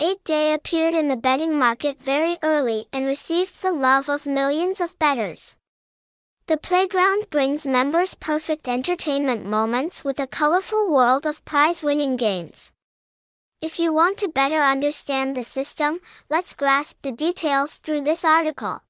8day appeared in the betting market very early and received the love of millions of bettors. The playground brings members perfect entertainment moments with a colorful world of prize-winning games. If you want to better understand the system, let's grasp the details through this article.